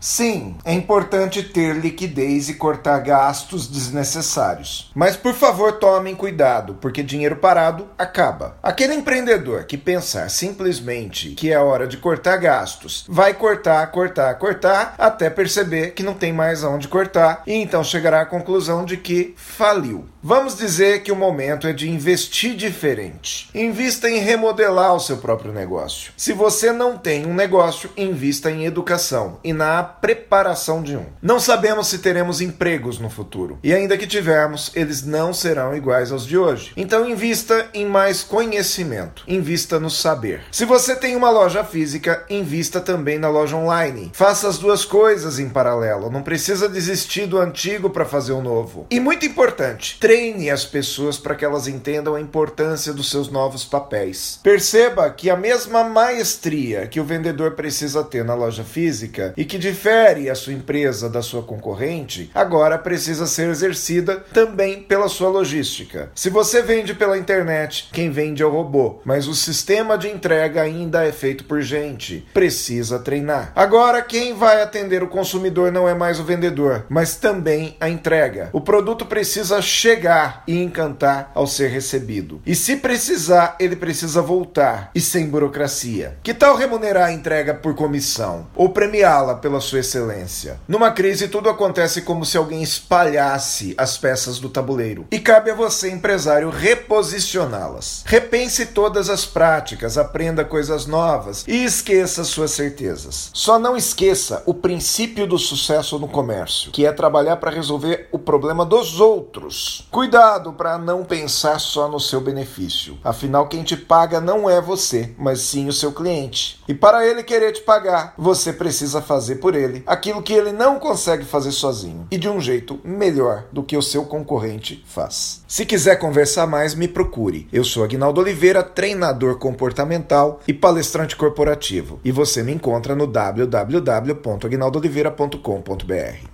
Sim, é importante ter liquidez e cortar gastos desnecessários. Mas por favor, tomem cuidado, porque dinheiro parado acaba. Aquele empreendedor que pensar simplesmente que é hora de cortar gastos, vai cortar, cortar, cortar, até perceber que não tem mais aonde cortar e então chegará à conclusão de que faliu. Vamos dizer que o momento é de investir diferente. Invista em remodelar o seu próprio negócio. Se você não tem um negócio, invista em educação e na preparação de um. Não sabemos se teremos empregos no futuro, e ainda que tivermos, eles não serão iguais aos de hoje. Então invista em mais conhecimento, invista no saber. Se você tem uma loja física, invista também na loja online. Faça as duas coisas em paralelo, não precisa desistir do antigo para fazer o novo. E muito importante, treine as pessoas para que elas entendam a importância dos seus novos papéis. Perceba que a mesma maestria que o vendedor precisa ter na loja física e que difere a sua empresa da sua concorrente, agora precisa ser exercida também pela sua logística. Se você vende pela internet, quem vende é o robô, mas o sistema de entrega ainda é feito por gente. Precisa treinar. Agora, quem vai atender o consumidor não é mais o vendedor, mas também a entrega. O produto precisa chegar e encantar ao ser recebido. E se precisar, ele precisa voltar e sem burocracia. Que tal remunerar a entrega por comissão ou premiá-la pela excelência. Numa crise, tudo acontece como se alguém espalhasse as peças do tabuleiro. E cabe a você, empresário, reposicioná-las. Repense todas as práticas, aprenda coisas novas e esqueça suas certezas. Só não esqueça o princípio do sucesso no comércio, que é trabalhar para resolver o problema dos outros. Cuidado para não pensar só no seu benefício. Afinal, quem te paga não é você, mas sim o seu cliente. E para ele querer te pagar, você precisa fazer por ele aquilo que ele não consegue fazer sozinho e de um jeito melhor do que o seu concorrente faz. Se quiser conversar mais, me procure. Eu sou Agnaldo Oliveira, treinador comportamental e palestrante corporativo. E você me encontra no www.agnaldoliveira.com.br.